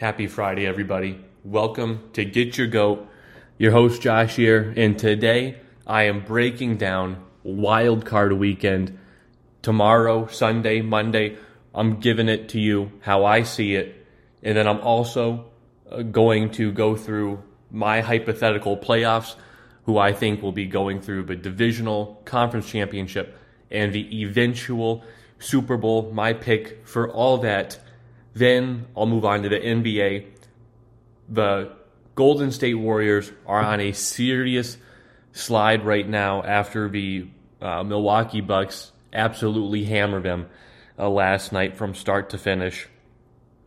Happy Friday, everybody. Welcome to Get Your Goat. Your host, Josh here, and today I am breaking down wild card weekend. Tomorrow, Sunday, Monday, I'm giving it to you how I see it. And then I'm also uh, going to go through my hypothetical playoffs, who I think will be going through the divisional conference championship and the eventual Super Bowl, my pick for all that. Then I'll move on to the NBA. The Golden State Warriors are on a serious slide right now after the uh, Milwaukee Bucks absolutely hammered them uh, last night from start to finish.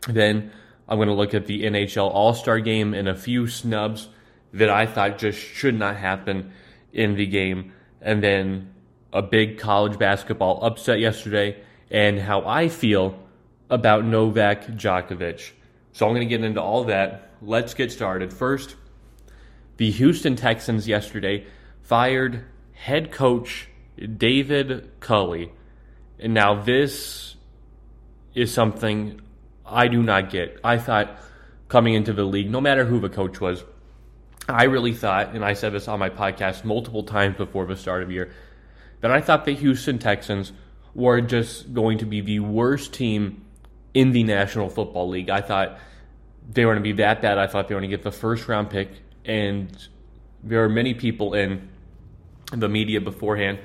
Then I'm going to look at the NHL All Star game and a few snubs that I thought just should not happen in the game. And then a big college basketball upset yesterday and how I feel about Novak Djokovic. So I'm going to get into all that. Let's get started. First, the Houston Texans yesterday fired head coach David Culley. And now this is something I do not get. I thought coming into the league, no matter who the coach was, I really thought, and I said this on my podcast multiple times before the start of the year, that I thought the Houston Texans were just going to be the worst team in the National Football League. I thought they were going to be that bad. I thought they were going to get the first round pick, and there are many people in the media beforehand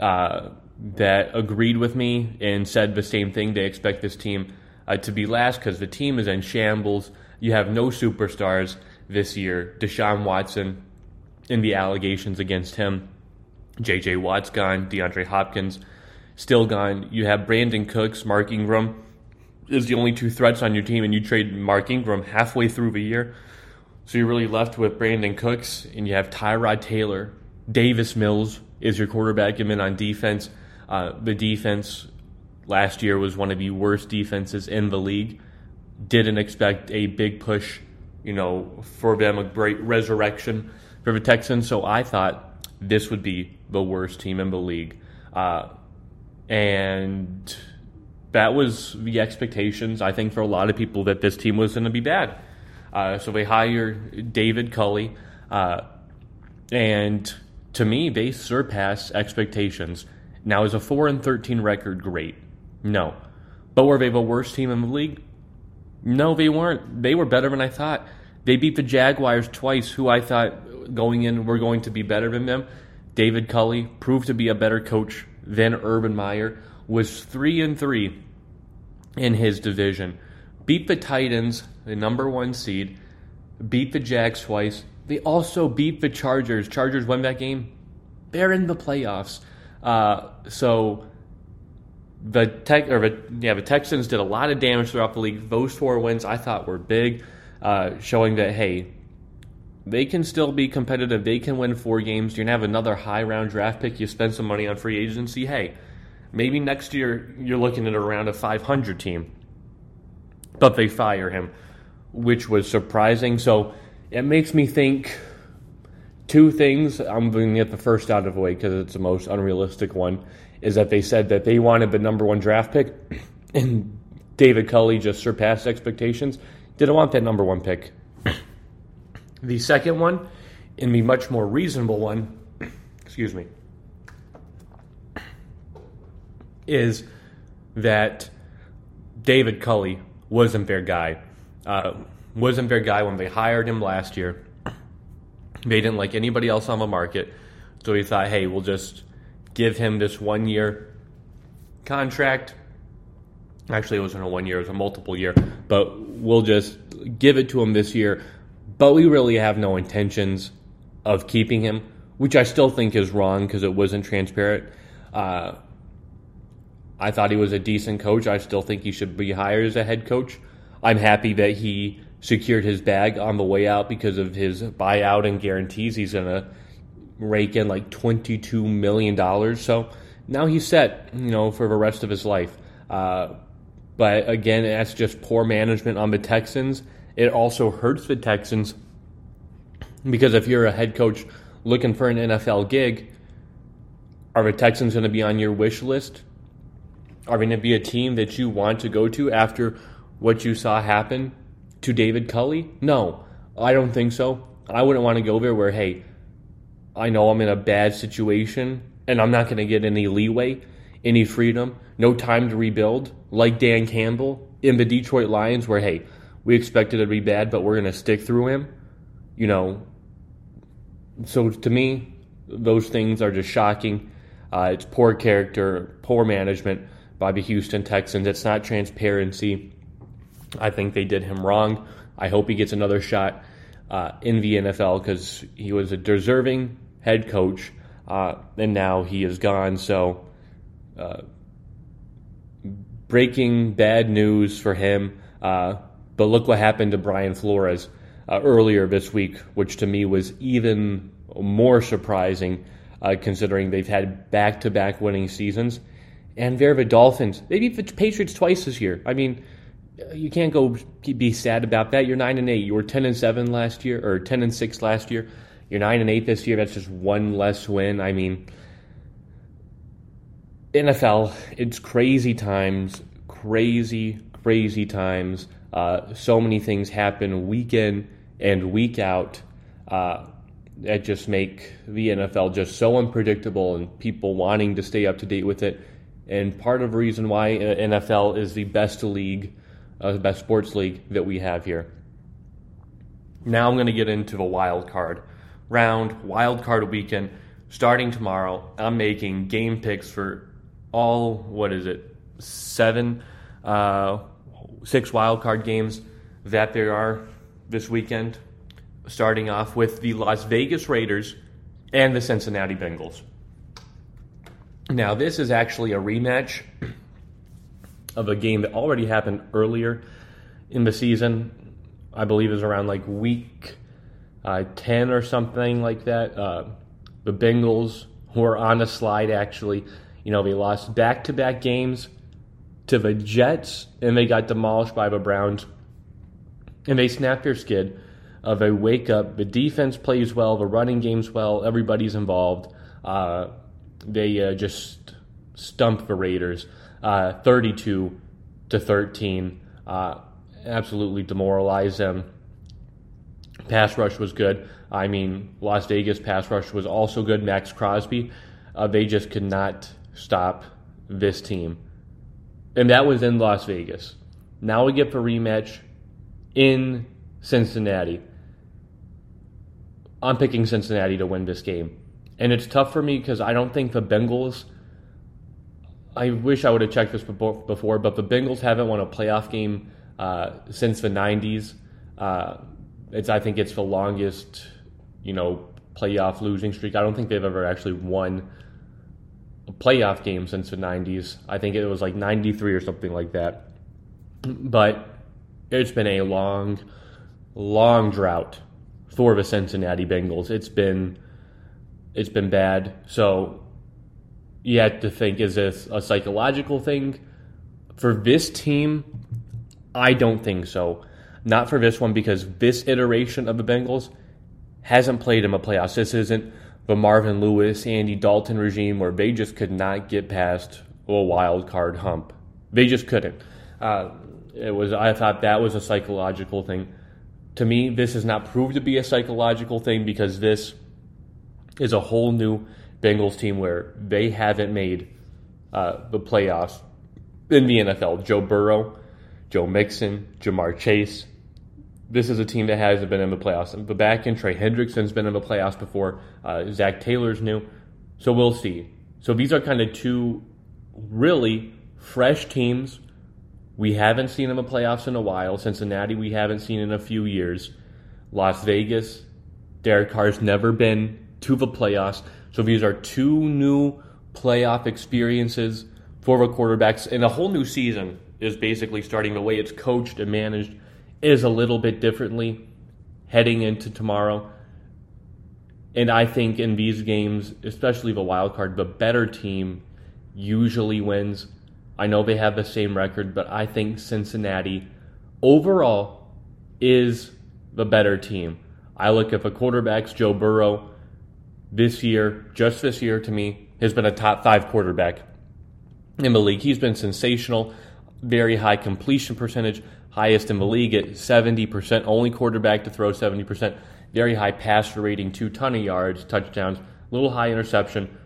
uh, that agreed with me and said the same thing. They expect this team uh, to be last because the team is in shambles. You have no superstars this year. Deshaun Watson and the allegations against him. J.J. Watt's gone. DeAndre Hopkins still gone. You have Brandin Cooks, Mark Ingram is the only two threats on your team, and you trade Mark Ingram halfway through the year. So you're really left with Brandin Cooks, and you have Tyrod Taylor. Davis Mills is your quarterback, and then on defense. Uh, the defense last year was one of the worst defenses in the league. Didn't expect a big push, you know, for them, a great resurrection for the Texans. So I thought this would be the worst team in the league. Uh, and that was the expectations, I think, for a lot of people that this team was going to be bad. Uh, so they hired David Culley, uh, and to me, they surpassed expectations. Now, is a four and thirteen record great? No, but were they the worst team in the league? No, they weren't. They were better than I thought. They beat the Jaguars twice, who I thought going in were going to be better than them. David Culley proved to be a better coach than Urban Meyer was three and three in his division. Beat the Titans, the number one seed. Beat the Jags twice. They also beat the Chargers. Chargers won that game. They're in the playoffs. Uh, so the tech or the, yeah the Texans did a lot of damage throughout the league. Those four wins I thought were big, uh, showing that hey, they can still be competitive. They can win four games. You're gonna have another high round draft pick. You spend some money on free agency. Hey, Maybe next year you're looking at around a 500 team. But they fire him, which was surprising. So it makes me think two things. I'm going to get the first out of the way because it's the most unrealistic one. Is that they said that they wanted the number one draft pick, and David Culley just surpassed expectations. Didn't want that number one pick. The second one, and the much more reasonable one, excuse me, is that David Culley wasn't their guy. Uh, wasn't their guy when they hired him last year. They didn't like anybody else on the market. So he thought, hey, we'll just give him this one year contract. Actually, it wasn't a one year, it was a multiple year. But we'll just give it to him this year. But we really have no intentions of keeping him, which I still think is wrong because it wasn't transparent. Uh, I thought he was a decent coach. I still think he should be hired as a head coach. I'm happy that he secured his bag on the way out because of his buyout and guarantees. He's going to rake in like $22 million. So now he's set, you know, for the rest of his life. Uh, but again, that's just poor management on the Texans. It also hurts the Texans because if you're a head coach looking for an NFL gig, are the Texans going to be on your wish list? Are going to be a team that you want to go to after what you saw happen to David Culley? No, I don't think so. I wouldn't want to go there where, hey, I know I'm in a bad situation and I'm not going to get any leeway, any freedom, no time to rebuild, like Dan Campbell in the Detroit Lions, where, hey, we expected it to be bad, but we're going to stick through him. You know, so to me, those things are just shocking. Uh, it's poor character, poor management by the Houston Texans. It's not transparency. I think they did him wrong. I hope he gets another shot uh, in the NFL because he was a deserving head coach, uh, and now he is gone. So, uh, breaking bad news for him. Uh, but look what happened to Brian Flores uh, earlier this week, which to me was even more surprising uh, considering they've had back to back winning seasons. And the Dolphins. They beat the Patriots twice this year. I mean, you can't go be sad about that. You're nine and eight. You were ten and seven last year, or ten and six last year. You're nine and eight this year. That's just one less win. I mean, NFL. It's crazy times. Crazy, crazy times. Uh, so many things happen week in and week out. Uh, that just make the NFL just so unpredictable and people wanting to stay up to date with it. And part of the reason why uh, NFL is the best league, uh, the best sports league that we have here. Now I'm going to get into the wild card round, wild card weekend starting tomorrow. I'm making game picks for all what is it, seven, uh, six wild card games that there are this weekend starting off with the Las Vegas Raiders and the Cincinnati Bengals. Now, this is actually a rematch of a game that already happened earlier in the season. I believe it was around like week uh, 10 or something like that. Uh, the Bengals, who are on a slide actually, you know, they lost back to back games to the Jets and they got demolished by the Browns. And they snapped their skid of a wake up. The defense plays well, the running game's well, everybody's involved. Uh, they uh, just stump the Raiders, uh, 32 to 13. Uh, absolutely demoralize them. Pass rush was good. I mean, Las Vegas pass rush was also good. Maxx Crosby, uh, they just could not stop this team, and that was in Las Vegas. Now we get the rematch in Cincinnati. I'm picking Cincinnati to win this game. And it's tough for me because I don't think the Bengals. I wish I would have checked this before, but the Bengals haven't won a playoff game uh, since the 90s. Uh, it's I think it's the longest, you know, playoff losing streak. I don't think they've ever actually won a playoff game since the 90s. I think it was like 93 or something like that. But it's been a long, long drought for the Cincinnati Bengals. It's been it's been bad. So you have to think is this a psychological thing for this team? I don't think so. Not for this one because this iteration of the Bengals hasn't played in a playoffs. This isn't the Marvin Lewis, Andy Dalton regime where they just could not get past a wild card hump. They just couldn't. Uh, it was. I thought that was a psychological thing to me, this has not proved to be a psychological thing because this is a whole new Bengals team where they haven't made uh, the playoffs in the NFL. Joe Burrow, Joe Mixon, Ja'Marr Chase. This is a team that hasn't been in the playoffs. The back end, Trey Hendrickson's been in the playoffs before. Uh, Zac Taylor's new. So we'll see. So these are kind of two really fresh teams we haven't seen them in the playoffs in a while. Cincinnati, we haven't seen in a few years. Las Vegas, Derek Carr's never been to the playoffs. So these are two new playoff experiences for the quarterbacks. And a whole new season is basically starting. The way it's coached and managed is a little bit differently heading into tomorrow. And I think in these games, especially the wild card, the better team usually wins. I know they have the same record, but I think Cincinnati overall is the better team. I look at the quarterbacks, Joe Burrow, this year, just this year to me, has been a top five quarterback in the league. He's been sensational, very high completion percentage, highest in the league at 70%, only quarterback to throw 70%. Very high passer rating, two ton of yards, touchdowns, little high interception,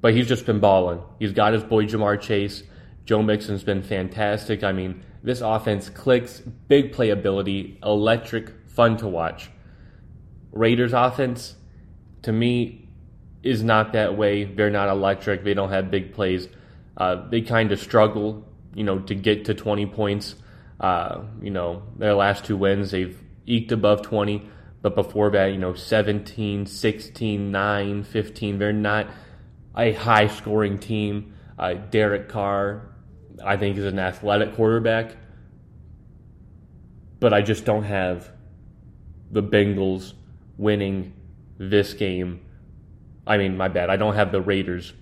but he's just been balling. He's got his boy Ja'Marr Chase. Joe Mixon's been fantastic. I mean, this offense clicks, big playability, electric, fun to watch. Raiders offense, to me, is not that way. They're not electric. They don't have big plays. Uh, they kind of struggle, you know, to get to 20 points. Uh, you know, their last two wins, they've eked above 20. But before that, you know, 17, 16, 9, 15. They're not a high scoring team. Uh, Derek Carr, I think, is an athletic quarterback. But I just don't have the Bengals winning this game. I mean, my bad. I don't have the Raiders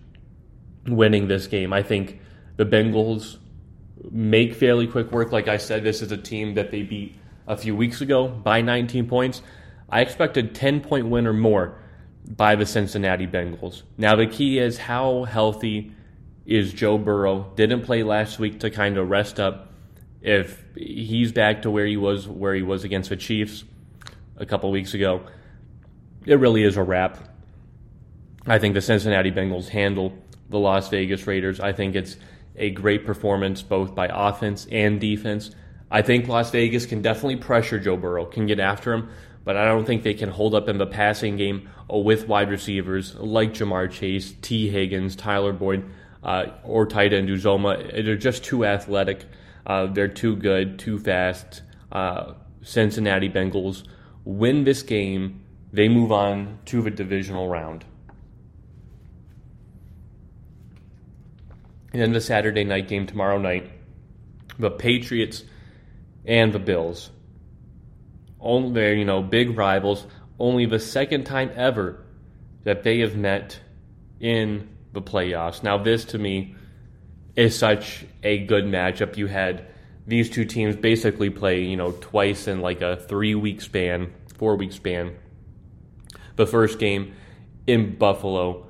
winning this game. I think the Bengals make fairly quick work. Like I said, this is a team that they beat a few weeks ago by 19 points. I expect a 10 point win or more by the Cincinnati Bengals. Now, the key is how healthy is Joe Burrow? Didn't play last week to kind of rest up. If he's back to where he was, where he was against the Chiefs a couple weeks ago, it really is a wrap. I think the Cincinnati Bengals handle the Las Vegas Raiders. I think it's a great performance both by offense and defense. I think Las Vegas can definitely pressure Joe Burrow, can get after him, but I don't think they can hold up in the passing game with wide receivers like Ja'Marr Chase, Tee Higgins, Tyler Boyd, uh, or tight end Uzomah. They're just too athletic. Uh, they're too good, too fast. Uh, Cincinnati Bengals win this game. They move on to the divisional round. And then the Saturday night game tomorrow night, the Patriots and the Bills. Only they're, you know, big rivals. Only the second time ever that they have met in the playoffs. Now, this to me is such a good matchup. You had these two teams basically play, you know, twice in like a three week span, four week span. The first game in Buffalo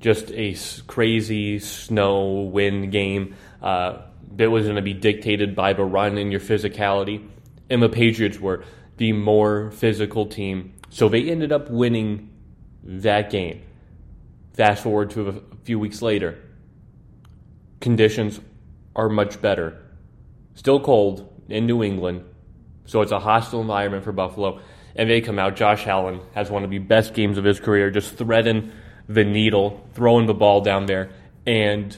just a crazy snow wind game uh, that was going to be dictated by the run and your physicality. And the Patriots were the more physical team. So they ended up winning that game. Fast forward to a few weeks later. Conditions are much better. Still cold in New England. So it's a hostile environment for Buffalo. And they come out. Josh Allen has one of the best games of his career, just threading the needle, throwing the ball down there, and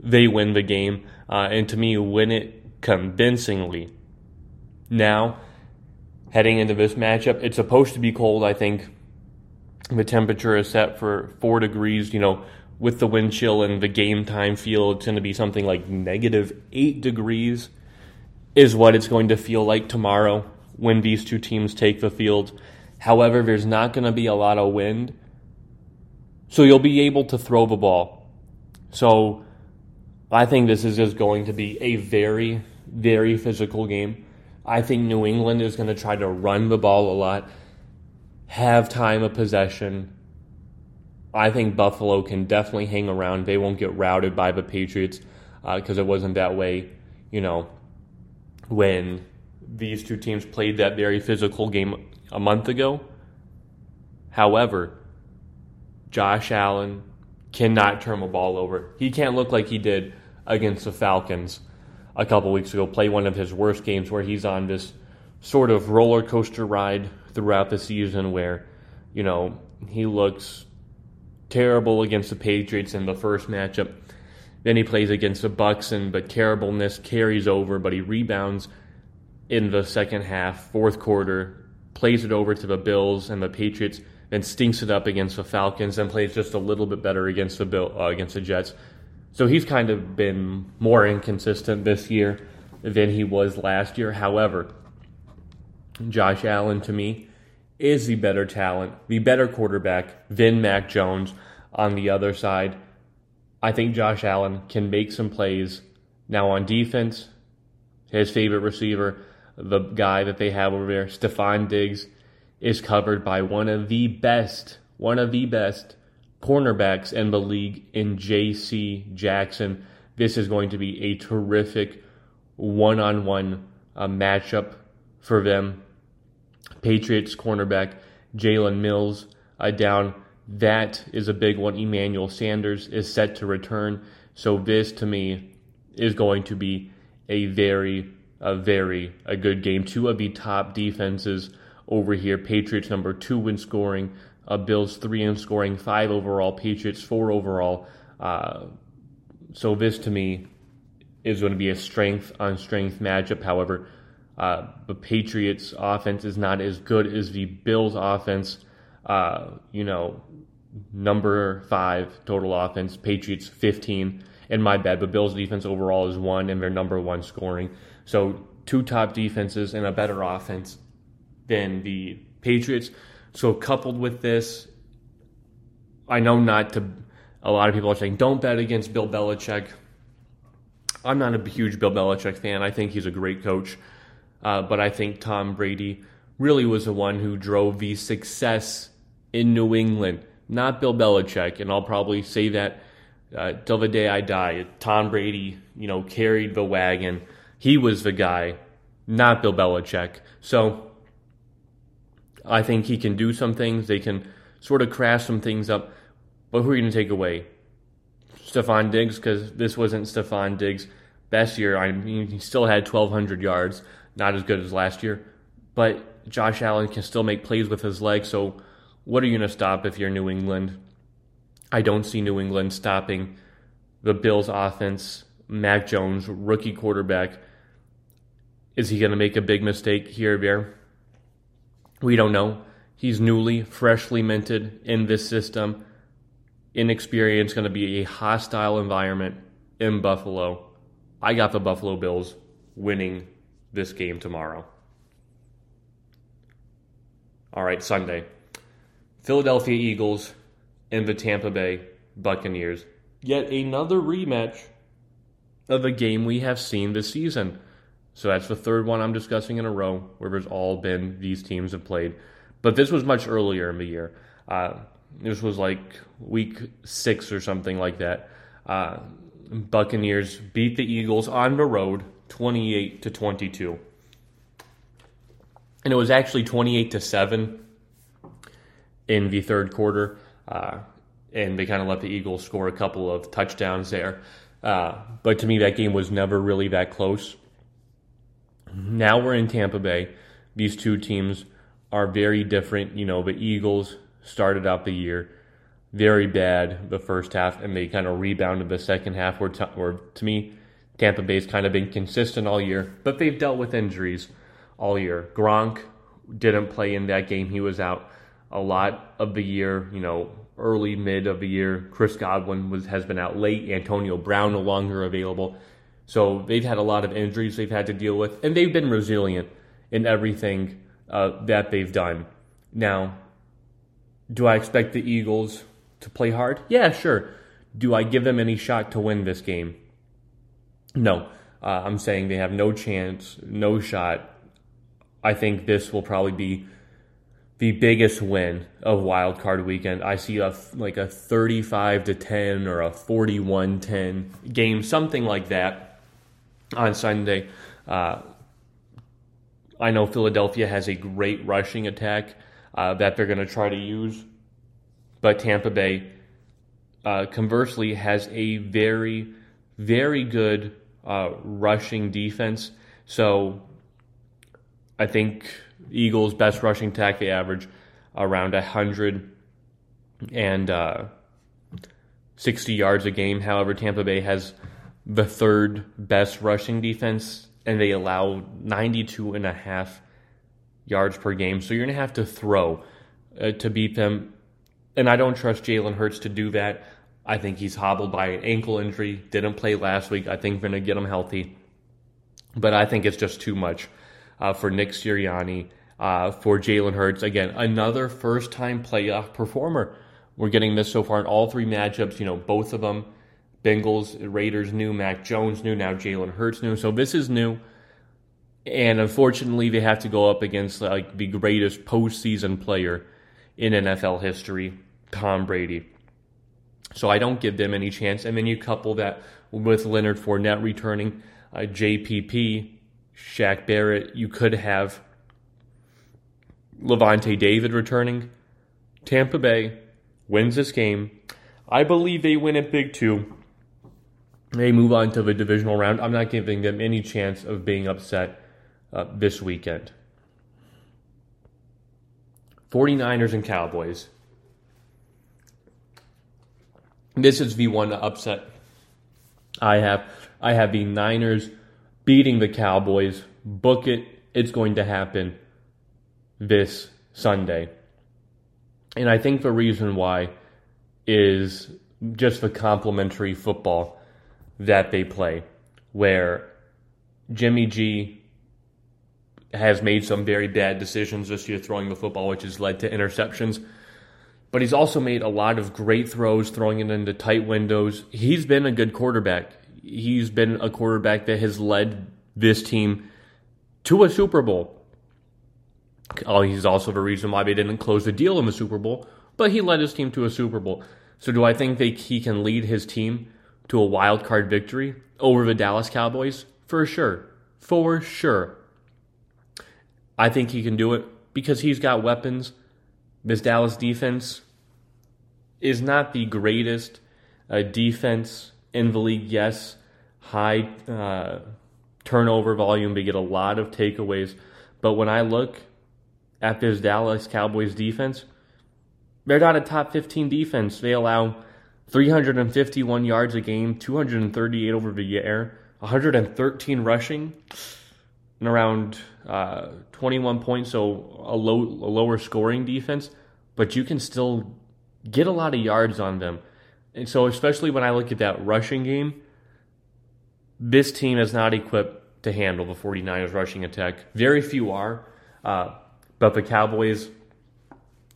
they win the game. Uh, and to me, win it convincingly. Now, heading into this matchup, it's supposed to be cold. I think the temperature is set for four degrees. You know, with the wind chill and the game time feel, it's going to be something like negative eight degrees, is what it's going to feel like tomorrow when these two teams take the field. However, there's not going to be a lot of wind. So you'll be able to throw the ball. So I think this is just going to be a very, very physical game. I think New England is going to try to run the ball a lot, have time of possession. I think Buffalo can definitely hang around. They won't get routed by the Patriots because uh, it wasn't that way, you know, when these two teams played that very physical game a month ago. However, Josh Allen cannot turn the ball over. He can't look like he did against the Falcons a couple weeks ago, play one of his worst games where he's on this sort of roller coaster ride throughout the season where, you know, he looks terrible against the Patriots in the first matchup. Then he plays against the Bucs and but terribleness carries over, but he rebounds in the second half, fourth quarter, plays it over to the Bills and the Patriots then stinks it up against the Falcons, and plays just a little bit better against the Bill, uh, against the Jets. So he's kind of been more inconsistent this year than he was last year. However, Josh Allen to me is the better talent, the better quarterback than Mac Jones on the other side. I think Josh Allen can make some plays. Now on defense, his favorite receiver, the guy that they have over there, Stefon Diggs, is covered by one of the best, one of the best cornerbacks in the league in J.C. Jackson. This is going to be a terrific one on one matchup for them. Patriots cornerback Jalen Mills uh, down. That is a big one. Emmanuel Sanders is set to return. So this to me is going to be a very, a very, a good game. Two of the top defenses over here. Patriots number two in scoring. Uh, Bills three in scoring. Five overall. Patriots four overall. Uh, so this to me is going to be a strength on strength matchup. However, uh, the Patriots offense is not as good as the Bills offense. Uh, you know, number five total offense, Patriots 15. And my bad, but Bills defense overall is one, and they're number one scoring. So two top defenses and a better offense than the Patriots. So coupled with this, I know not to. A lot of people are saying don't bet against Bill Belichick. I'm not a huge Bill Belichick fan. I think he's a great coach, uh, but I think Tom Brady really was the one who drove the success in New England, not Bill Belichick. And I'll probably say that uh, till the day I die. Tom Brady, you know, carried the wagon. He was the guy, not Bill Belichick. So I think he can do some things. They can sort of crash some things up. But who are you going to take away? Stefon Diggs, because this wasn't Stefon Diggs' best year. I mean, he still had 1,200 yards, not as good as last year. But Josh Allen can still make plays with his legs. So what are you going to stop if you're New England? I don't see New England stopping the Bills' offense. Mac Jones, rookie quarterback. Is he going to make a big mistake here Bear? We don't know. He's newly, freshly minted in this system. Inexperienced, going to be a hostile environment in Buffalo. I got the Buffalo Bills winning this game tomorrow. All right, Sunday. Philadelphia Eagles and the Tampa Bay Buccaneers. Yet another rematch of a game we have seen this season. So that's the third one I'm discussing in a row where there's all been these teams have played. But this was much earlier in the year. Uh, this was like week six or something like that. Uh, Buccaneers beat the Eagles on the road 28 to 22. And it was actually 28 to 7 in the third quarter. Uh, and they kind of let the Eagles score a couple of touchdowns there. Uh, but to me, that game was never really that close. Now we're in Tampa Bay. These two teams are very different. You know, the Eagles started out the year very bad the first half, and they kind of rebounded the second half. Where, t- where to me, Tampa Bay's kind of been consistent all year, but they've dealt with injuries all year. Gronk didn't play in that game; he was out a lot of the year. You know, early mid of the year. Chris Godwin was has been out late. Antonio Brown no longer available. So they've had a lot of injuries they've had to deal with, and they've been resilient in everything uh, that they've done. Now, do I expect the Eagles to play hard? Yeah, sure. Do I give them any shot to win this game? No. Uh, I'm saying they have no chance, no shot. I think this will probably be the biggest win of wild card weekend. I see a like a 35 to 10 or a 41-10 game, something like that on Sunday. Uh, I know Philadelphia has a great rushing attack uh, that they're going to try to use, but Tampa Bay, uh, conversely, has a very, very good uh, rushing defense. So I think Eagles' best rushing attack, they average around 100 and uh, 60 yards a game. However, Tampa Bay has the third best rushing defense, and they allow 92 and a half yards per game. So you're going to have to throw uh, to beat them. And I don't trust Jalen Hurts to do that. I think he's hobbled by an ankle injury. Didn't play last week. I think we're going to get him healthy. But I think it's just too much uh, for Nick Sirianni, uh, for Jalen Hurts. Again, another first time playoff performer. We're getting this so far in all three matchups. You know, both of them. Bengals, Raiders new, Mac Jones new, now Jalen Hurts new. So this is new. And unfortunately, they have to go up against like the greatest postseason player in NFL history, Tom Brady. So I don't give them any chance. And then you couple that with Leonard Fournette returning, uh, JPP Shaq Barrett. You could have Lavonte David returning. Tampa Bay wins this game. I believe they win it big too. They move on to the divisional round. I'm not giving them any chance of being upset uh, this weekend. 49ers and Cowboys. This is the one upset I have. I have the Niners beating the Cowboys. Book it. It's going to happen this Sunday. And I think the reason why is just the complementary football that they play, where Jimmy G has made some very bad decisions this year throwing the football, which has led to interceptions. But he's also made a lot of great throws, throwing it into tight windows. He's been a good quarterback. He's been a quarterback that has led this team to a Super Bowl. Oh, he's also the reason why they didn't close the deal in the Super Bowl, but he led his team to a Super Bowl. So do I think that he can lead his team to a wild card victory over the Dallas Cowboys? For sure. For sure. I think he can do it because he's got weapons. This Dallas defense is not the greatest uh, defense in the league. Yes, high uh, turnover volume. They get a lot of takeaways. But when I look at this Dallas Cowboys defense, they're not a top 15 defense. They allow 351 yards a game, 238 over the air, 113 rushing, and around uh, 21 points. So a low, a lower scoring defense, but you can still get a lot of yards on them. And so, especially when I look at that rushing game, this team is not equipped to handle the 49ers rushing attack. Very few are. Uh, but the Cowboys,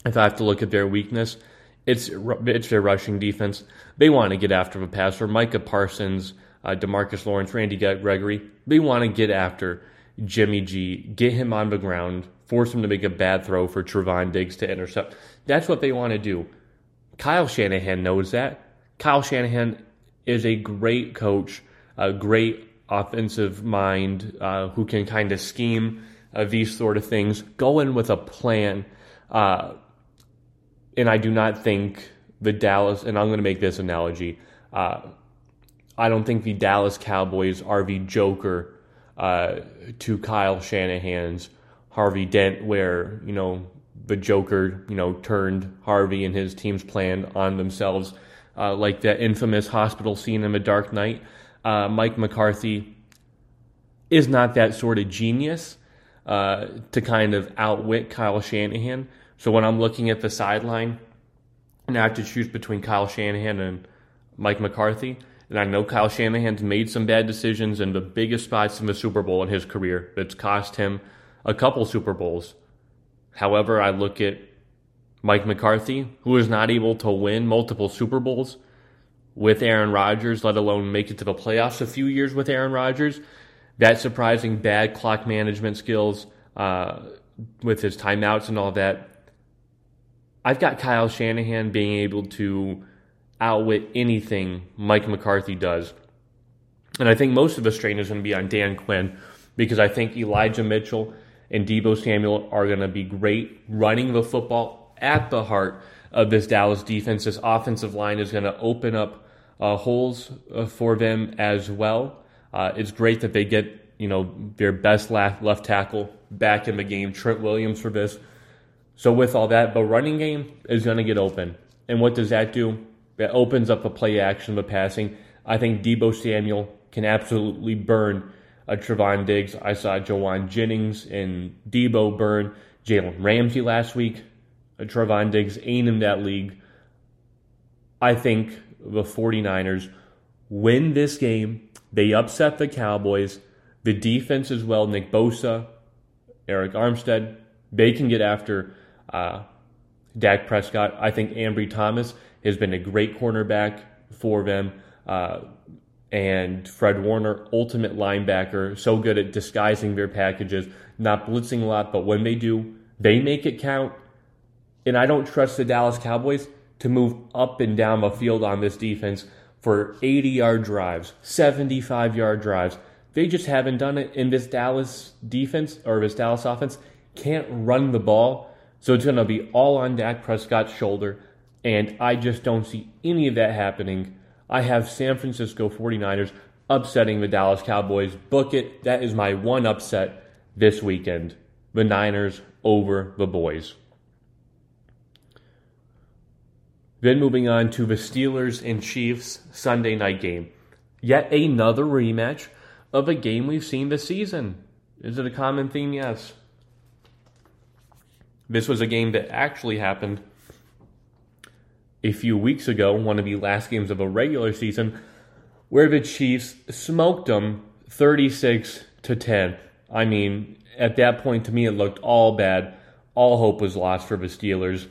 if I have to look at their weakness, it's it's their rushing defense. They want to get after the passer. Micah Parsons, uh, Demarcus Lawrence, Randy Gregory. They want to get after Jimmy G, get him on the ground, force him to make a bad throw for Trevon Diggs to intercept. That's what they want to do. Kyle Shanahan knows that. Kyle Shanahan is a great coach, a great offensive mind uh, who can kind of scheme uh, these sort of things, go in with a plan. Uh, and I do not think the Dallas, and I'm going to make this analogy. Uh, I don't think the Dallas Cowboys are the Joker uh, to Kyle Shanahan's Harvey Dent, where you know the Joker, you know, turned Harvey and his team's plan on themselves, uh, like that infamous hospital scene in The Dark Knight. Uh, Mike McCarthy is not that sort of genius uh, to kind of outwit Kyle Shanahan. So when I'm looking at the sideline and I have to choose between Kyle Shanahan and Mike McCarthy, and I know Kyle Shanahan's made some bad decisions in the biggest spots in the Super Bowl in his career that's cost him a couple Super Bowls. However, I look at Mike McCarthy, who is not able to win multiple Super Bowls with Aaron Rodgers, let alone make it to the playoffs a few years with Aaron Rodgers that surprising bad clock management skills uh, with his timeouts and all that. I've got Kyle Shanahan being able to outwit anything Mike McCarthy does. And I think most of the strain is going to be on Dan Quinn because I think Elijah Mitchell and Deebo Samuel are going to be great running the football at the heart of this Dallas defense. This offensive line is going to open up uh, holes uh, for them as well. Uh, it's great that they get you know their best left, left tackle back in the game, Trent Williams for this. So with all that, the running game is going to get open, and what does that do? That opens up the play action, the passing. I think Deebo Samuel can absolutely burn a Trevon Diggs. I saw Jauan Jennings and Deebo burn Jalen Ramsey last week. A Trevon Diggs ain't in that league. I think the 49ers win this game they upset the Cowboys. The defense as well, Nick Bosa, Arik Armstead, they can get after uh, Dak Prescott. I think Ambry Thomas has been a great cornerback for them. Uh, and Fred Warner, ultimate linebacker, so good at disguising their packages, not blitzing a lot, but when they do, they make it count. And I don't trust the Dallas Cowboys to move up and down the field on this defense for 80 yard drives, 75 yard drives. They just haven't done it. in this Dallas defense or this Dallas offense can't run the ball. So it's going to be all on Dak Prescott's shoulder. And I just don't see any of that happening. I have San Francisco 49ers upsetting the Dallas Cowboys. Book it. That is my one upset this weekend. The Niners over the boys. Then moving on to the Steelers and Chiefs Sunday night game. Yet another rematch of a game we've seen this season. Is it a common theme? Yes. This was a game that actually happened a few weeks ago, one of the last games of a regular season, where the Chiefs smoked them 36 to 10. I mean, at that point, to me, it looked all bad. All hope was lost for the Steelers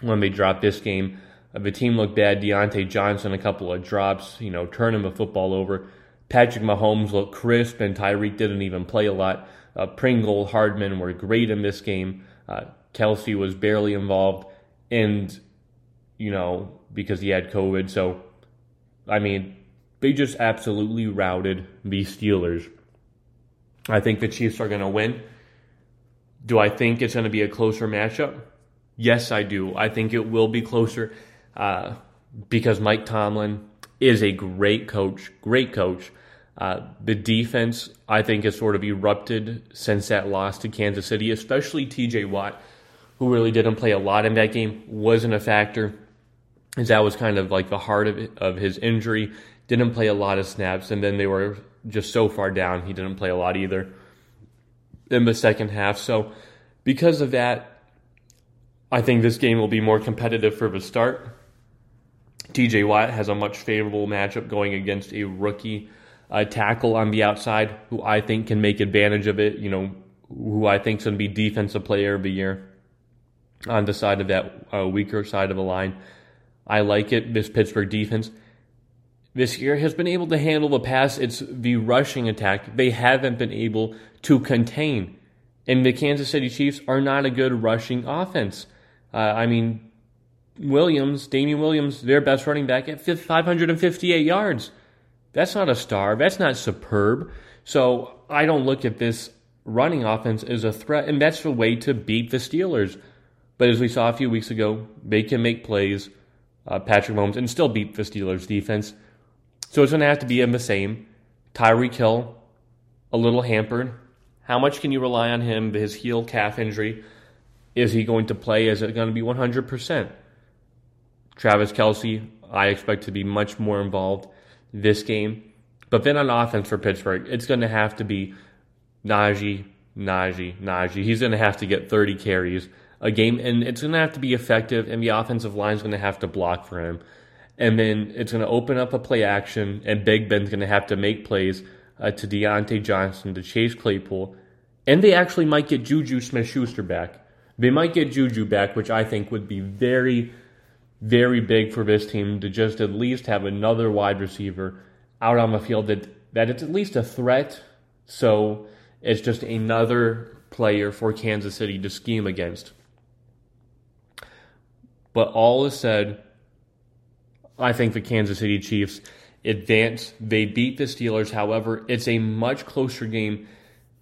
when they dropped this game. Uh, the team looked bad. Diontae Johnson, a couple of drops, you know, turning the football over. Patrick Mahomes looked crisp, and Tyreek didn't even play a lot. Uh, Pringle, Hardman were great in this game. Uh, Kelce was barely involved, and you know because he had COVID. So, I mean, they just absolutely routed the Steelers. I think the Chiefs are going to win. Do I think it's going to be a closer matchup? Yes, I do. I think it will be closer uh, because Mike Tomlin is a great coach, great coach. Uh, the defense, I think, has sort of erupted since that loss to Kansas City, especially TJ Watt, who really didn't play a lot in that game, wasn't a factor, as that was kind of like the heart of, of his injury. Didn't play a lot of snaps, and then they were just so far down, he didn't play a lot either in the second half. So, because of that, I think this game will be more competitive for the start. TJ Watt has a much favorable matchup going against a rookie uh, tackle on the outside who I think can make advantage of it. You know, who I think is going to be defensive player of the year on the side of that uh, weaker side of the line. I like it. This Pittsburgh defense this year has been able to handle the pass. It's the rushing attack they haven't been able to contain. And the Kansas City Chiefs are not a good rushing offense. Uh, I mean, Williams, Damian Williams, their best running back at 558 yards. That's not a star. That's not superb. So I don't look at this running offense as a threat, and that's the way to beat the Steelers. But as we saw a few weeks ago, they can make plays, uh, Patrick Mahomes, and still beat the Steelers defense. So it's going to have to be in the same. Tyreek Hill, a little hampered. How much can you rely on him? His heel calf injury. Is he going to play? Is it going to be 100%? Travis Kelce, I expect to be much more involved this game. But then on offense for Pittsburgh, it's going to have to be Najee, Najee, Najee. He's going to have to get 30 carries a game, and it's going to have to be effective, and the offensive line is going to have to block for him. And then it's going to open up a play action, and Big Ben's going to have to make plays uh, to Diontae Johnson, to Chase Claypool, and they actually might get Juju Smith Schuster back. They might get Juju back, which I think would be very very big for this team to just at least have another wide receiver out on the field that, that it's at least a threat. So it's just another player for Kansas City to scheme against. But all is said, I think the Kansas City Chiefs advance. They beat the Steelers. However, it's a much closer game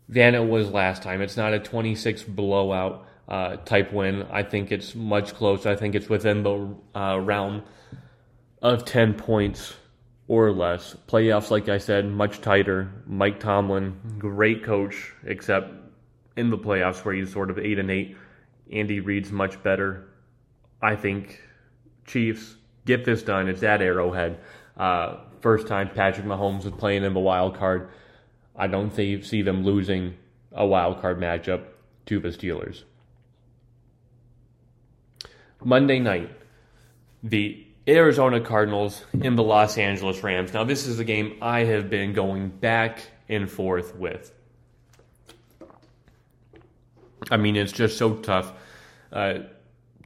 than it was last time. It's not a 26 blowout uh, type win. I think it's much closer. I think it's within the uh, realm of 10 points or less. Playoffs, like I said, much tighter. Mike Tomlin, great coach, except in the playoffs where he's sort of 8 and 8. Andy Reid's much better. I think Chiefs get this done. It's at Arrowhead. Uh, first time Patrick Mahomes is playing in the wild card. I don't see, see them losing a wild card matchup to the Steelers. Monday night, the Arizona Cardinals and the Los Angeles Rams. Now, this is a game I have been going back and forth with. I mean, it's just so tough. Uh,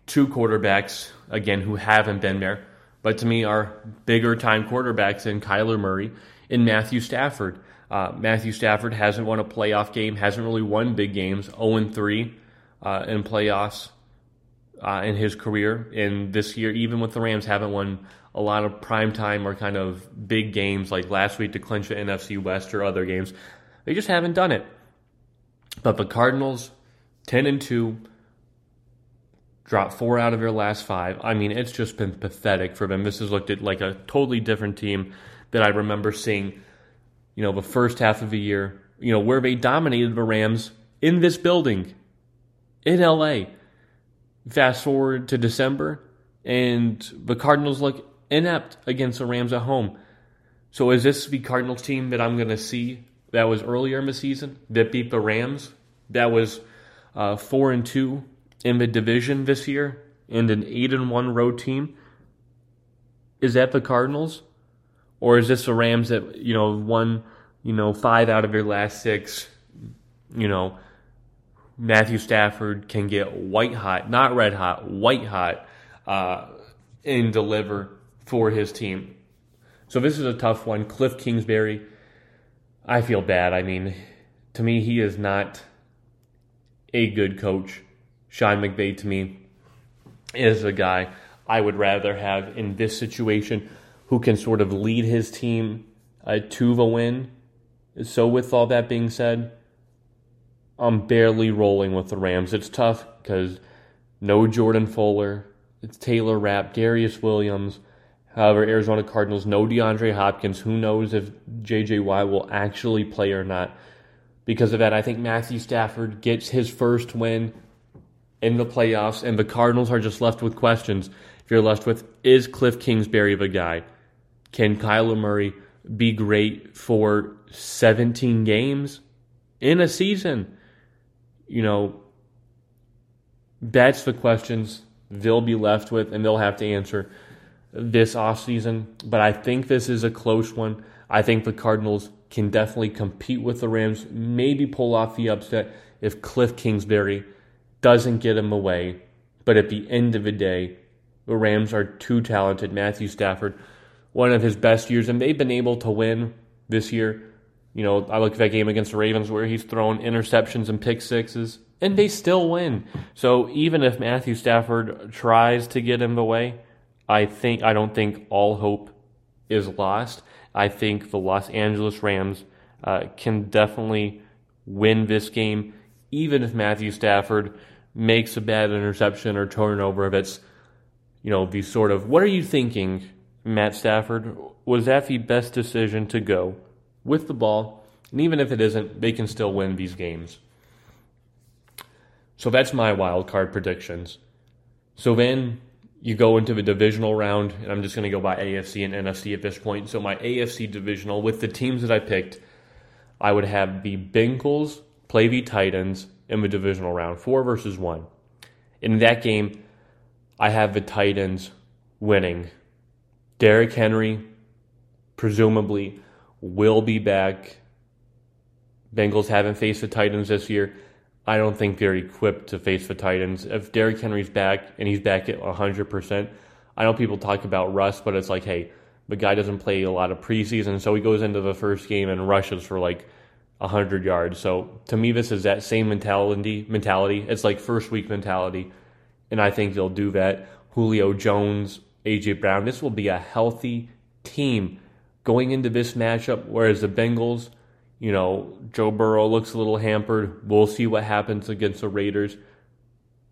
two quarterbacks, again, who haven't been there, but to me are bigger time quarterbacks than Kyler Murray and Matthew Stafford. Uh, Matthew Stafford hasn't won a playoff game, hasn't really won big games, 0 3 uh, in playoffs uh, in his career. And this year, even with the Rams, haven't won a lot of prime time or kind of big games like last week to clinch the NFC West or other games. They just haven't done it. But the Cardinals, 10 and 2, dropped four out of their last five. I mean, it's just been pathetic for them. This has looked at like a totally different team that I remember seeing, you know, the first half of the year, you know, where they dominated the Rams in this building in LA. Fast forward to December, and the Cardinals look inept against the Rams at home. So is this the Cardinals team that I'm going to see that was earlier in the season that beat the Rams? That was uh, four and two in the division this year, and an eight and one road team. Is that the Cardinals, or is this the Rams that you know won you know five out of their last six? You know, Matthew Stafford can get white hot, not red hot, white hot, uh, and deliver for his team. So this is a tough one. Cliff Kingsbury, I feel bad. I mean, to me, he is not a good coach. Sean McVay, to me, is a guy I would rather have in this situation who can sort of lead his team uh, to the win. So, with all that being said, I'm barely rolling with the Rams. It's tough because no Jordan Fuller, it's Taylor Rapp, Darious Williams, However, Arizona Cardinals no DeAndre Hopkins. Who knows if J.J. Watt will actually play or not? Because of that, I think Matthew Stafford gets his first win in the playoffs, and the Cardinals are just left with questions. If you're left with, is Cliff Kingsbury the guy? Can Kyler Murray be great for 17 games in a season? You know, that's the questions they'll be left with, and they'll have to answer this offseason, but I think this is a close one. I think the Cardinals can definitely compete with the Rams, maybe pull off the upset if Cliff Kingsbury doesn't get him away. But at the end of the day, the Rams are too talented. Matthew Stafford, one of his best years, and they've been able to win this year. You know, I look at that game against the Ravens where he's thrown interceptions and pick sixes, and they still win. So even if Matthew Stafford tries to get him away, I think I don't think all hope is lost. I think the Los Angeles Rams uh, can definitely win this game, even if Matthew Stafford makes a bad interception or turnover. If it's you know the sort of what are you thinking, Matt Stafford? Was that the best decision to go with the ball? And even if it isn't, they can still win these games. So that's my wild card predictions. So then you go into the divisional round, and I'm just going to go by AFC and NFC at this point. So my AFC divisional with the teams that I picked, I would have the Bengals play the Titans in the divisional round, four versus one. In that game, I have the Titans winning. Derrick Henry, presumably, will be back. Bengals haven't faced the Titans this year. I don't think they're equipped to face the Titans. If Derrick Henry's back and he's back at 100%, I know people talk about Russ, but it's like, hey, the guy doesn't play a lot of preseason, so he goes into the first game and rushes for like 100 yards. So to me, this is that same mentality. Mentality. It's like first week mentality, and I think they'll do that. Julio Jones, AJ Brown. This will be a healthy team going into this matchup. Whereas the Bengals you know, Joe Burrow looks a little hampered. We'll see what happens against the Raiders.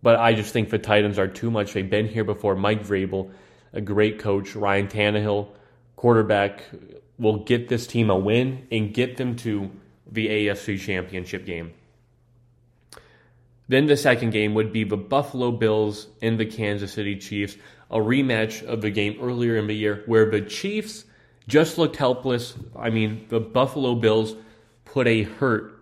But I just think the Titans are too much. They've been here before. Mike Vrabel, a great coach, Ryan Tannehill, quarterback, will get this team a win and get them to the AFC Championship game. Then the second game would be the Buffalo Bills and the Kansas City Chiefs, a rematch of the game earlier in the year where the Chiefs just looked helpless. I mean, the Buffalo Bills put a hurt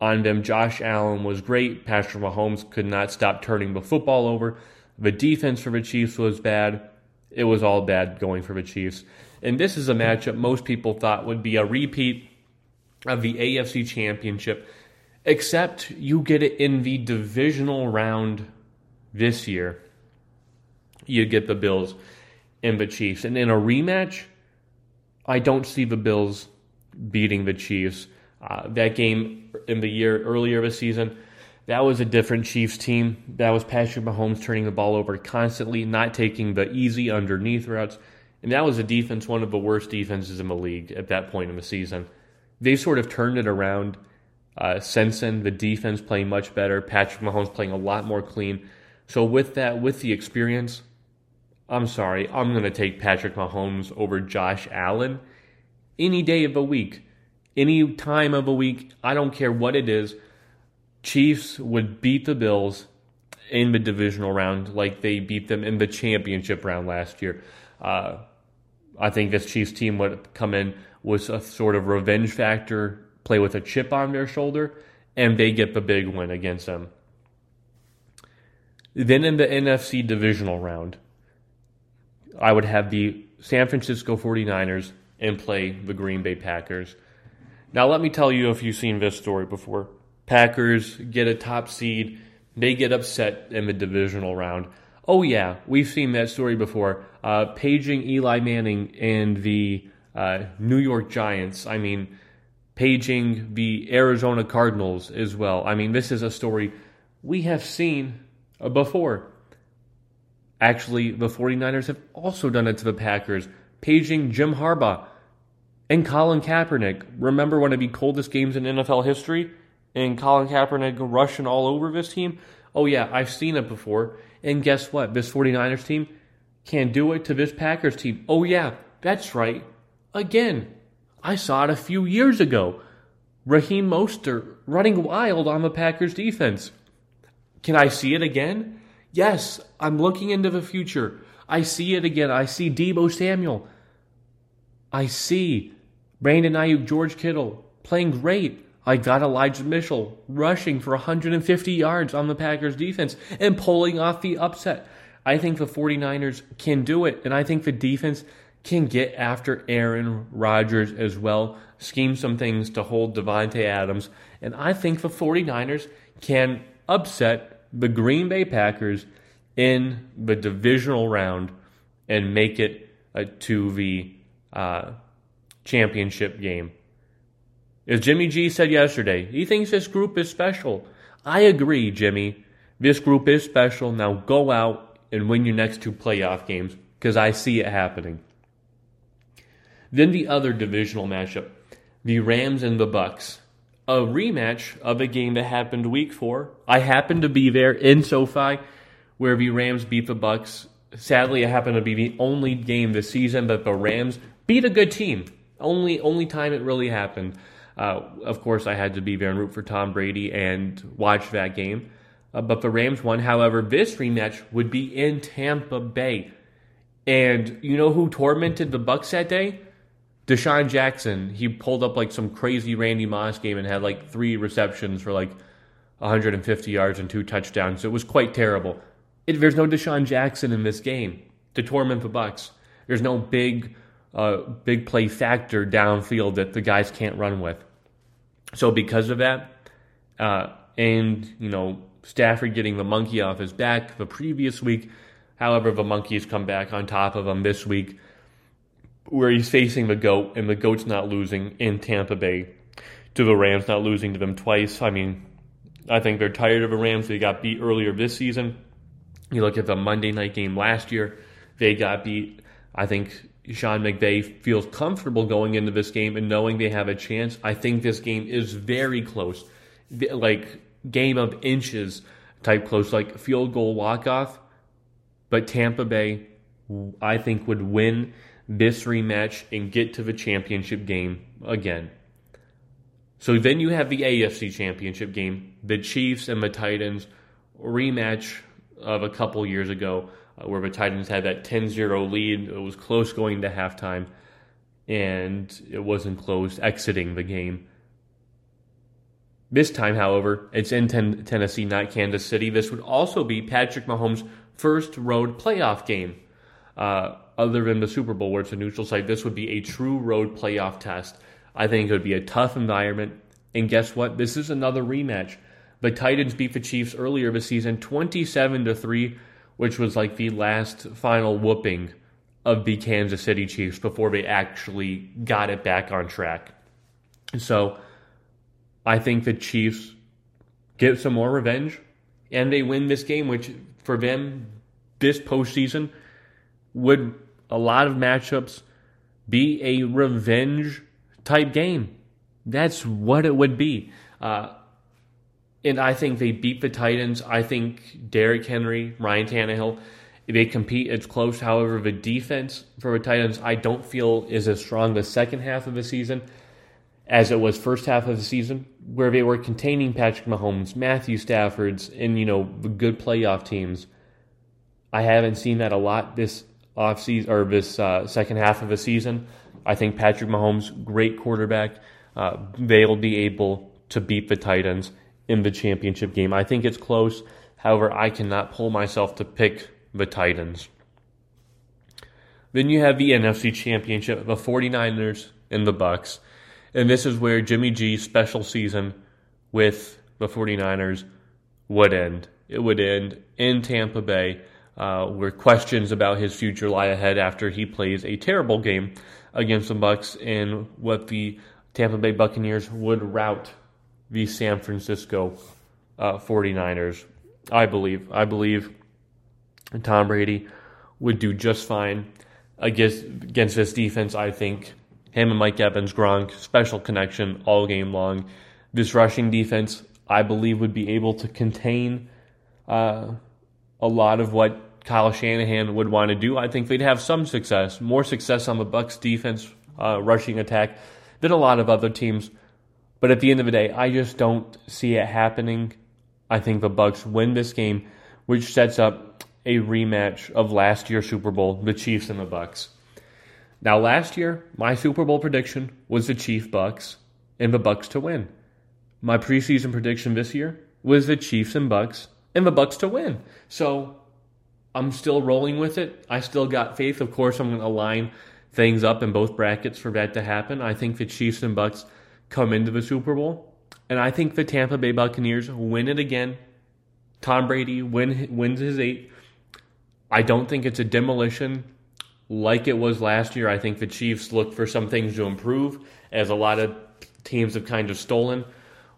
on them. Josh Allen was great. Patrick Mahomes could not stop turning the football over. The defense for the Chiefs was bad. It was all bad going for the Chiefs. And this is a matchup most people thought would be a repeat of the AFC Championship, except you get it in the divisional round this year. You get the Bills and the Chiefs. And in a rematch, I don't see the Bills beating the Chiefs. Uh, that game in the year earlier this season, that was a different Chiefs team. That was Patrick Mahomes turning the ball over constantly, not taking the easy underneath routes. And that was a defense, one of the worst defenses in the league at that point in the season. They sort of turned it around uh, since then. The defense playing much better. Patrick Mahomes playing a lot more clean. So with that, with the experience, I'm sorry, I'm going to take Patrick Mahomes over Josh Allen any day of the week, any time of the week. I don't care what it is. Chiefs would beat the Bills in the divisional round like they beat them in the championship round last year. Uh, I think this Chiefs team would come in with a sort of revenge factor, play with a chip on their shoulder, and they get the big win against them. Then in the NFC divisional round, I would have the San Francisco 49ers and play the Green Bay Packers. Now, let me tell you if you've seen this story before. Packers get a top seed, they get upset in the divisional round. Oh, yeah, we've seen that story before. Uh, paging Eli Manning and the uh, New York Giants. I mean, paging the Arizona Cardinals as well. I mean, this is a story we have seen before. Actually, the 49ers have also done it to the Packers, paging Jim Harbaugh and Colin Kaepernick. Remember one of the coldest games in NFL history? and Colin Kaepernick rushing all over this team. Oh, yeah, I've seen it before. And guess what? This 49ers team can do it to this Packers team. Oh, yeah, that's right. Again, I saw it a few years ago. Raheem Mostert running wild on the Packers defense. Can I see it again? Yes, I'm looking into the future. I see it again. I see Deebo Samuel. I see Brandon Aiyuk, George Kittle playing great. I got Elijah Mitchell rushing for 150 yards on the Packers defense and pulling off the upset. I think the 49ers can do it, and I think the defense can get after Aaron Rodgers as well, scheme some things to hold Davante Adams, and I think the 49ers can upset the Green Bay Packers in the divisional round and make it to the uh, championship game. As Jimmy G said yesterday, he thinks this group is special. I agree, Jimmy. This group is special. Now go out and win your next two playoff games because I see it happening. Then the other divisional matchup, the Rams and the Bucs. A rematch of a game that happened week 4. I happened to be there in SoFi where the Rams beat the Bucs. Sadly, it happened to be the only game this season that the Rams beat a good team. Only only time it really happened. Uh, of course, I had to be there and root for Tom Brady and watch that game. Uh, but the Rams won. However, this rematch would be in Tampa Bay. And you know who tormented the Bucs that day? DeSean Jackson. He pulled up like some crazy Randy Moss game and had like three receptions for like 150 yards and two touchdowns. So it was quite terrible. It, there's no DeSean Jackson in this game to torment the Bucs. There's no big uh, big play factor downfield that the guys can't run with. So because of that, uh, and you know Stafford getting the monkey off his back the previous week, however the monkey's come back on top of him this week, where he's facing the goat and the goat's not losing in Tampa Bay to the Rams, not losing to them twice. I mean, I think they're tired of the Rams. They got beat earlier this season. You look at the Monday night game last year, they got beat. I think Sean McVay feels comfortable going into this game and knowing they have a chance. I think this game is very close, like game of inches type close, like field goal walk off. But Tampa Bay, I think, would win this rematch and get to the championship game again. So then you have the AFC championship game, the Chiefs and the Titans rematch of a couple years ago uh, where the Titans had that 10-0 lead. It was close going to halftime, and it wasn't close exiting the game. This time, however, it's in ten- Tennessee, not Kansas City. This would also be Patrick Mahomes' first road playoff game. Uh, other than the Super Bowl, where it's a neutral site, this would be a true road playoff test. I think it would be a tough environment. And guess what? This is another rematch. The Titans beat the Chiefs earlier this season 27 to 3 which was like the last final whooping of the Kansas City Chiefs before they actually got it back on track. So I think the Chiefs get some more revenge, and they win this game, which for them, this postseason would a lot of matchups be a revenge type game. That's what it would be. Uh, and I think they beat the Titans. I think Derrick Henry, Ryan Tannehill, they compete. It's close. However, the defense for the Titans, I don't feel is as strong the second half of the season as it was first half of the season, where they were containing Patrick Mahomes, Matthew Stafford's, and you know the good playoff teams. I haven't seen that a lot this off season or this uh, second half of the season. I think Patrick Mahomes, great quarterback, uh, they'll be able to beat the Titans in the championship game. I think it's close. However, I cannot pull myself to pick the Titans. Then you have the NFC Championship, the 49ers and the Bucs. And this is where Jimmy G's special season with the 49ers would end. It would end in Tampa Bay, uh, where questions about his future lie ahead after he plays a terrible game against the Bucs in what the Tampa Bay Buccaneers would rout the San Francisco uh, 49ers. I believe. I believe Tom Brady would do just fine against against this defense. I think him and Mike Evans, Gronk, special connection all game long. This rushing defense, I believe, would be able to contain uh, a lot of what Kyle Shanahan would want to do. I think they'd have some success, more success on the Bucs defense uh, rushing attack than a lot of other teams. But at the end of the day, I just don't see it happening. I think the Bucs win this game, which sets up a rematch of last year's Super Bowl, the Chiefs and the Bucs. Now, last year, my Super Bowl prediction was the Chiefs Bucs and the Bucs to win. My preseason prediction this year was the Chiefs and Bucs and the Bucs to win. So I'm still rolling with it. I still got faith. Of course, I'm going to align things up in both brackets for that to happen. I think the Chiefs and Bucs come into the Super Bowl, and I think the Tampa Bay Buccaneers win it again. Tom Brady win, wins his eight. I don't think it's a demolition like it was last year. I think the Chiefs look for some things to improve, as a lot of teams have kind of stolen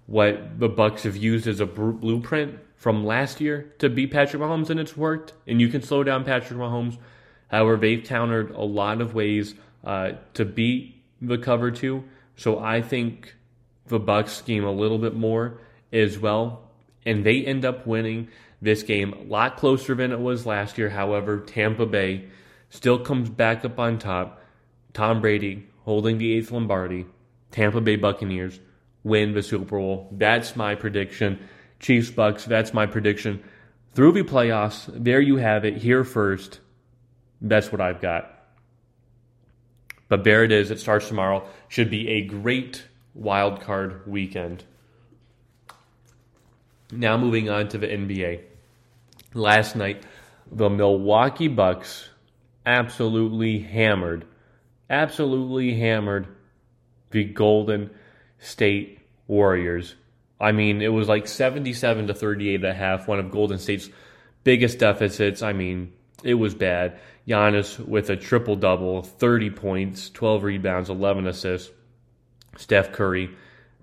what the Bucs have used as a blueprint from last year to beat Patrick Mahomes, and it's worked. And you can slow down Patrick Mahomes. However, they've countered a lot of ways uh, to beat the cover two. So I think the Bucs scheme a little bit more as well, and they end up winning this game a lot closer than it was last year. However, Tampa Bay still comes back up on top. Tom Brady holding the eighth Lombardi. Tampa Bay Buccaneers win the Super Bowl. That's my prediction. Chiefs Bucs, that's my prediction. Through the playoffs, there you have it here first. That's what I've got. But there it is. It starts tomorrow. Should be a great wild card weekend. Now moving on to the NBA. Last night, the Milwaukee Bucks absolutely hammered, absolutely hammered the Golden State Warriors. I mean, it was like 77 to 38 at half, one of Golden State's biggest deficits. I mean, it was bad. Giannis with a triple double, 30 points, 12 rebounds, 11 assists. Steph Curry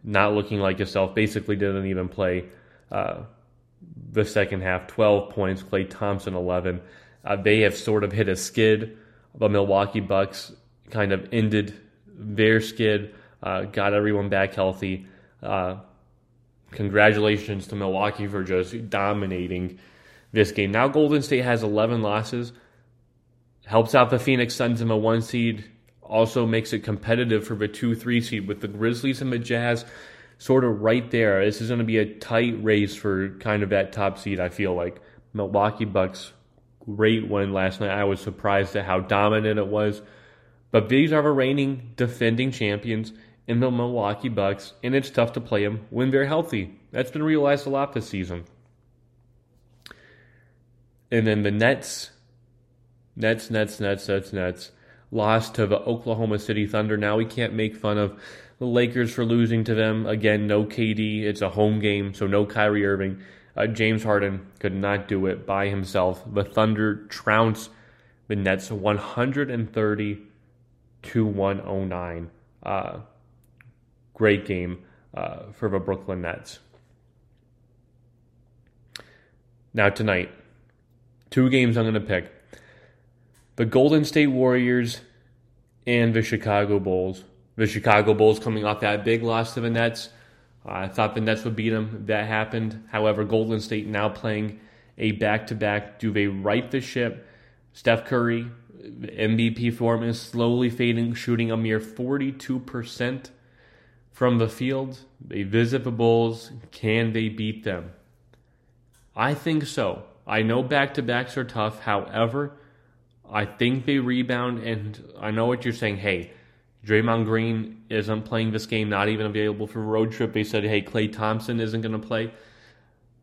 not looking like himself, basically didn't even play uh, the second half, 12 points. Klay Thompson, 11. Uh, they have sort of hit a skid. The Milwaukee Bucks kind of ended their skid, uh, got everyone back healthy. Uh, congratulations to Milwaukee for just dominating this game. Now Golden State has 11 losses, helps out the Phoenix Suns in the one seed, also makes it competitive for the two three seed with the Grizzlies and the Jazz sort of right there. This is going to be a tight race for kind of that top seed. I feel like Milwaukee Bucks great win last night. I was surprised at how dominant it was. But these are the reigning defending champions in the Milwaukee Bucks, and it's tough to play them when they're healthy. That's been realized a lot this season. And then the Nets, Nets, Nets, Nets, Nets, Nets, lost to the Oklahoma City Thunder. Now we can't make fun of the Lakers for losing to them. Again, no KD. It's a home game, so no Kyrie Irving. Uh, James Harden could not do it by himself. The Thunder trounce the Nets 130 to 109. Uh, great game uh, for the Brooklyn Nets. Now, tonight, two games I'm going to pick the Golden State Warriors and the Chicago Bulls. The Chicago Bulls coming off that big loss to the Nets. I thought the Nets would beat them. That happened. However, Golden State now playing a back to back. Do they right the ship? Steph Curry, MVP form is slowly fading, shooting a mere 42% from the field. They visit the Bulls. Can they beat them? I think so. I know back to backs are tough. However, I think they rebound, and I know what you're saying. Hey, Draymond Green isn't playing this game, not even available for road trip. They said, hey, Klay Thompson isn't going to play.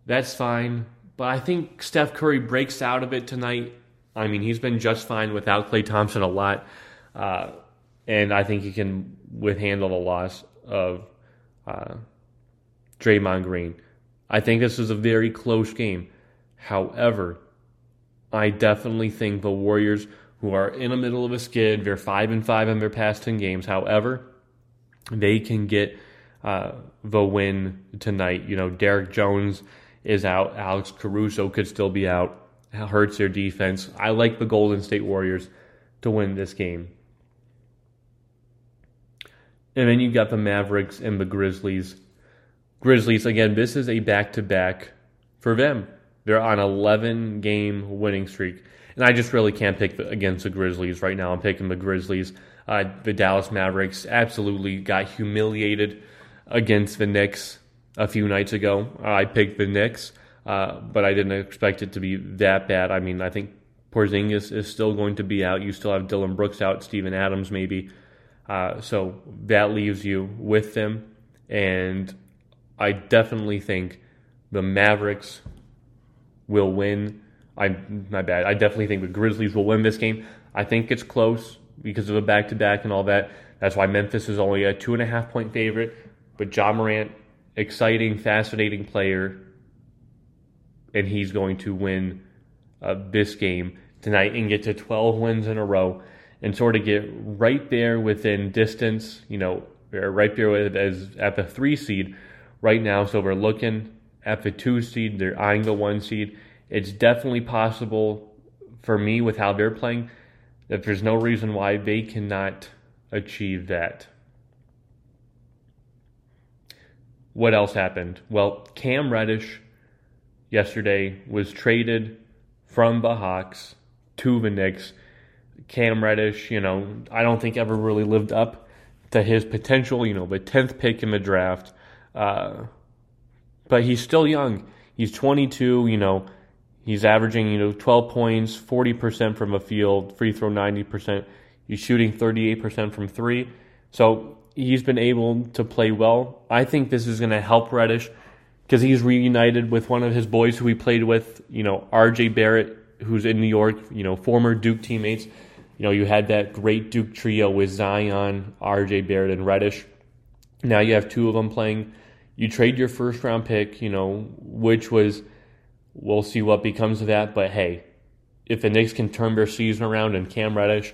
That's fine. But I think Steph Curry breaks out of it tonight. I mean, he's been just fine without Klay Thompson a lot. Uh, and I think he can withhandle the loss of uh, Draymond Green. I think this is a very close game. However, I definitely think the Warriors, who are in the middle of a skid, they're five and five in their past ten games. However, they can get uh, the win tonight. You know, Derrick Jones is out. Alex Caruso could still be out. Hurts their defense. I like the Golden State Warriors to win this game. And then you've got the Mavericks and the Grizzlies. Grizzlies, again, this is a back to back for them. They're on 11 game winning streak. And I just really can't pick the, against the Grizzlies right now. I'm picking the Grizzlies. Uh, the Dallas Mavericks absolutely got humiliated against the Knicks a few nights ago. I picked the Knicks, uh, but I didn't expect it to be that bad. I mean, I think Porzingis is still going to be out. You still have Dillon Brooks out, Steven Adams maybe. Uh, so that leaves you with them. And I definitely think the Mavericks will win. I'm my bad. I definitely think the Grizzlies will win this game. I think it's close because of the back to back and all that. That's why Memphis is only a two and a half point favorite. But Ja Morant, exciting, fascinating player, and he's going to win uh, this game tonight and get to 12 wins in a row and sort of get right there within distance, you know, right there with, as at the three seed right now. So we're looking at the two seed. They're eyeing the one seed. It's definitely possible for me with how they're playing that there's no reason why they cannot achieve that. What else happened? Well, Cam Reddish yesterday was traded from the Hawks to the Knicks. Cam Reddish, you know, I don't think ever really lived up to his potential, you know, the 10th pick in the draft. Uh, but he's still young. He's 22, you know, he's averaging, you know, 12 points, 40% from a field, free throw 90%. He's shooting 38% from three. So he's been able to play well. I think this is going to help Reddish because he's reunited with one of his boys who he played with, you know, RJ Barrett, who's in New York, you know, former Duke teammates. You know, you had that great Duke trio with Zion, RJ Barrett, and Reddish. Now you have two of them playing you trade your first round pick, you know, which was, we'll see what becomes of that. But hey, if the Knicks can turn their season around and Cam Reddish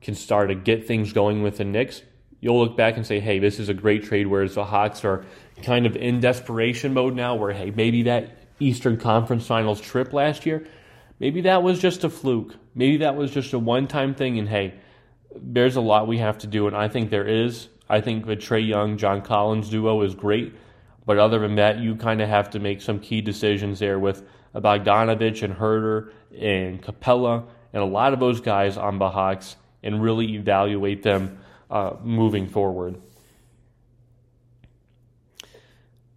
can start to get things going with the Knicks, you'll look back and say, hey, this is a great trade. Whereas the Hawks are kind of in desperation mode now, where, hey, maybe that Eastern Conference Finals trip last year, maybe that was just a fluke. Maybe that was just a one time thing. And hey, there's a lot we have to do. And I think there is. I think the Trae Young, John Collins duo is great. But other than that, you kind of have to make some key decisions there with Bogdanovich and Huerter and Capela and a lot of those guys on the Hawks and really evaluate them uh, moving forward.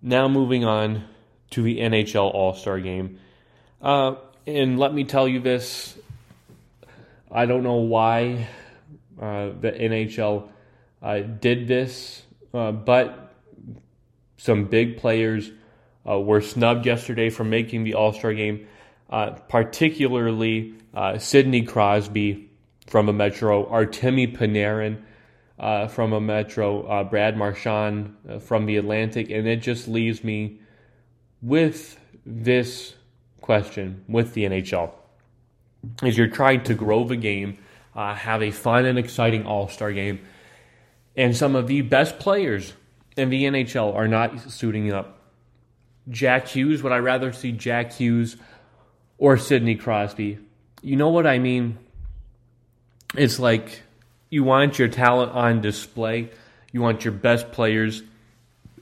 Now, moving on to the NHL All Star game. Uh, and let me tell you this I don't know why uh, the NHL uh, did this, uh, but some big players uh, were snubbed yesterday from making the All Star game, uh, particularly Sidney Crosby from a Metro, Artemi Panarin uh, from a Metro, uh, Brad Marchand uh, from the Atlantic, and it just leaves me with this question with the NHL. As you're trying to grow the game, have a fun and exciting All Star game, and some of the best players in the NHL are not suiting up. Jack Hughes, would I rather see Jack Hughes or Sidney Crosby. You know what I mean? It's like you want your talent on display. You want your best players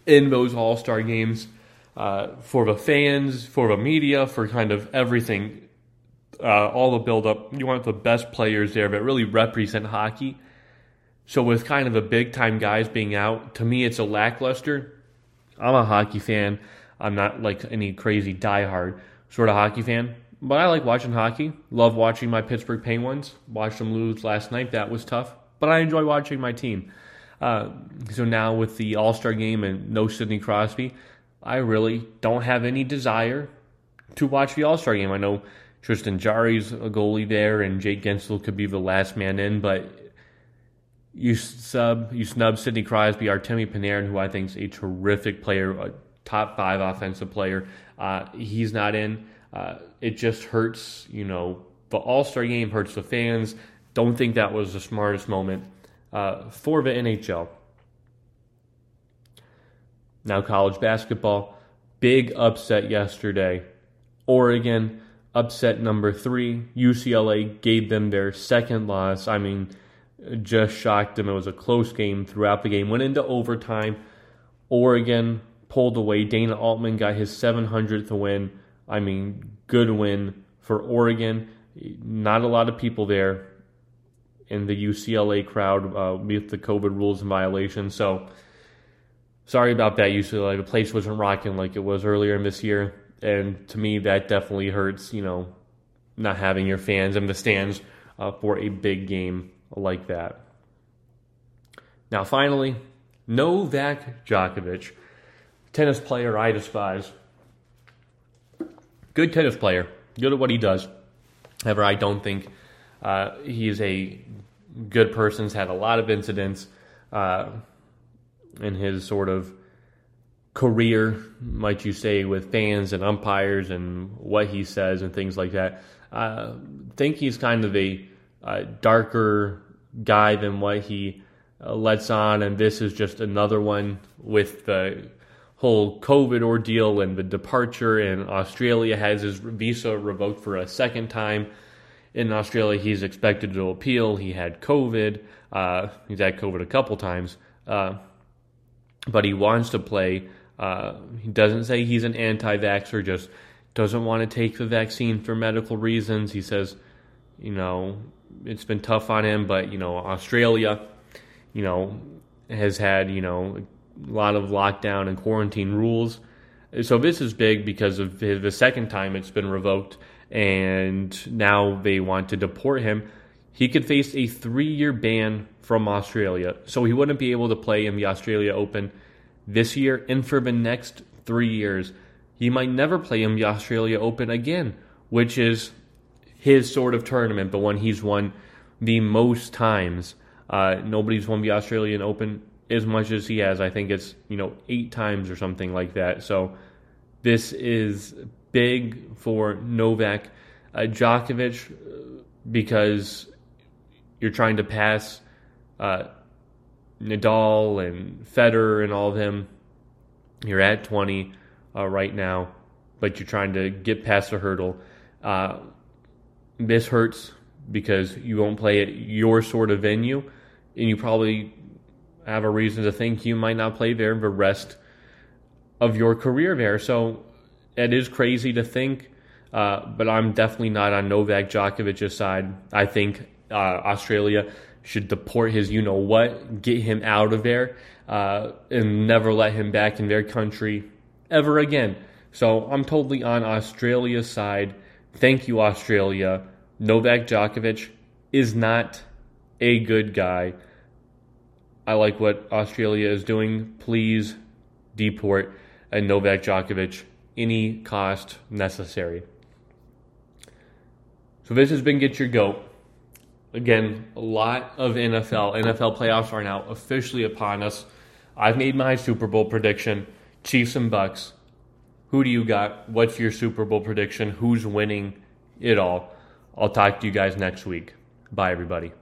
in those All Star games uh, for the fans, for the media, for kind of everything. Uh, all the build up. You want the best players there that really represent hockey. So with kind of the big time guys being out, to me it's a lackluster. I'm a hockey fan. I'm not like any crazy diehard sort of hockey fan, but I like watching hockey. Love watching my Pittsburgh Penguins. Watched them lose last night. That was tough, but I enjoy watching my team. Uh, so now with the All Star game and no Sidney Crosby, I really don't have any desire to watch the All Star game. I know Tristan Jarry's a goalie there, and Jake Guentzel could be the last man in, but you sub you snub Sidney Crosby, Artemi Panarin, who I think is a terrific player, a top five offensive player. Uh, he's not in. Uh, it just hurts. You know, the All Star game hurts the fans. Don't think that was the smartest moment uh, for the NHL. Now, college basketball, big upset yesterday. Oregon upset number three. UCLA gave them their second loss. I mean just shocked them. It was a close game throughout the game. Went into overtime. Oregon pulled away. Dana Altman got his 700th win. I mean, good win for Oregon. Not a lot of people there in the UCLA crowd uh, with the COVID rules and violations. So, sorry about that, UCLA. The place wasn't rocking like it was earlier in this year. And to me, that definitely hurts, you know, not having your fans in the stands uh, for a big game like that. Now, finally, Novak Djokovic, tennis player I despise. Good tennis player, good at what he does. However, I don't think uh, a good person. He's had a lot of incidents uh, in his sort of career, might you say, with fans and umpires and what he says and things like that. I uh, think he's kind of a darker guy than what he uh, lets on, and this is just another one with the whole COVID ordeal and the departure. And Australia has his visa revoked for a second time. In Australia, he's expected to appeal. He had COVID. Uh, he's had COVID a couple times, uh, but he wants to play. Uh, he doesn't say he's an anti-vaxxer, just doesn't want to take the vaccine for medical reasons. He says, you know, it's been tough on him, but you know Australia, you know, has had you know a lot of lockdown and quarantine rules. So this is big because of the second time it's been revoked, and now they want to deport him. He could face a three-year ban from Australia, so he wouldn't be able to play in the Australia Open this year and for the next three years. He might never play in the Australia Open again, which is his sort of tournament, the one he's won the most times. Uh, nobody's won the Australian Open as much as he has. I think it's you know eight times or something like that. So this is big for Novak uh, Djokovic because you're trying to pass uh, Nadal and Federer and all of them. You're at 20 uh, right now, but you're trying to get past the hurdle. Uh, this hurts because you won't play at your sort of venue, and you probably have a reason to think you might not play there the rest of your career there. So it is crazy to think, uh, but I'm definitely not on Novak Djokovic's side. I think uh, Australia should deport his you know what, get him out of there, uh, and never let him back in their country ever again. So I'm totally on Australia's side. Thank you, Australia. Novak Djokovic is not a good guy. I like what Australia is doing. Please deport and Novak Djokovic any cost necessary. So this has been Get Your Goat. Again, a lot of NFL. NFL playoffs are now officially upon us. I've made my Super Bowl prediction. Chiefs and Bucs. Who do you got? What's your Super Bowl prediction? Who's winning it all? I'll talk to you guys next week. Bye, everybody.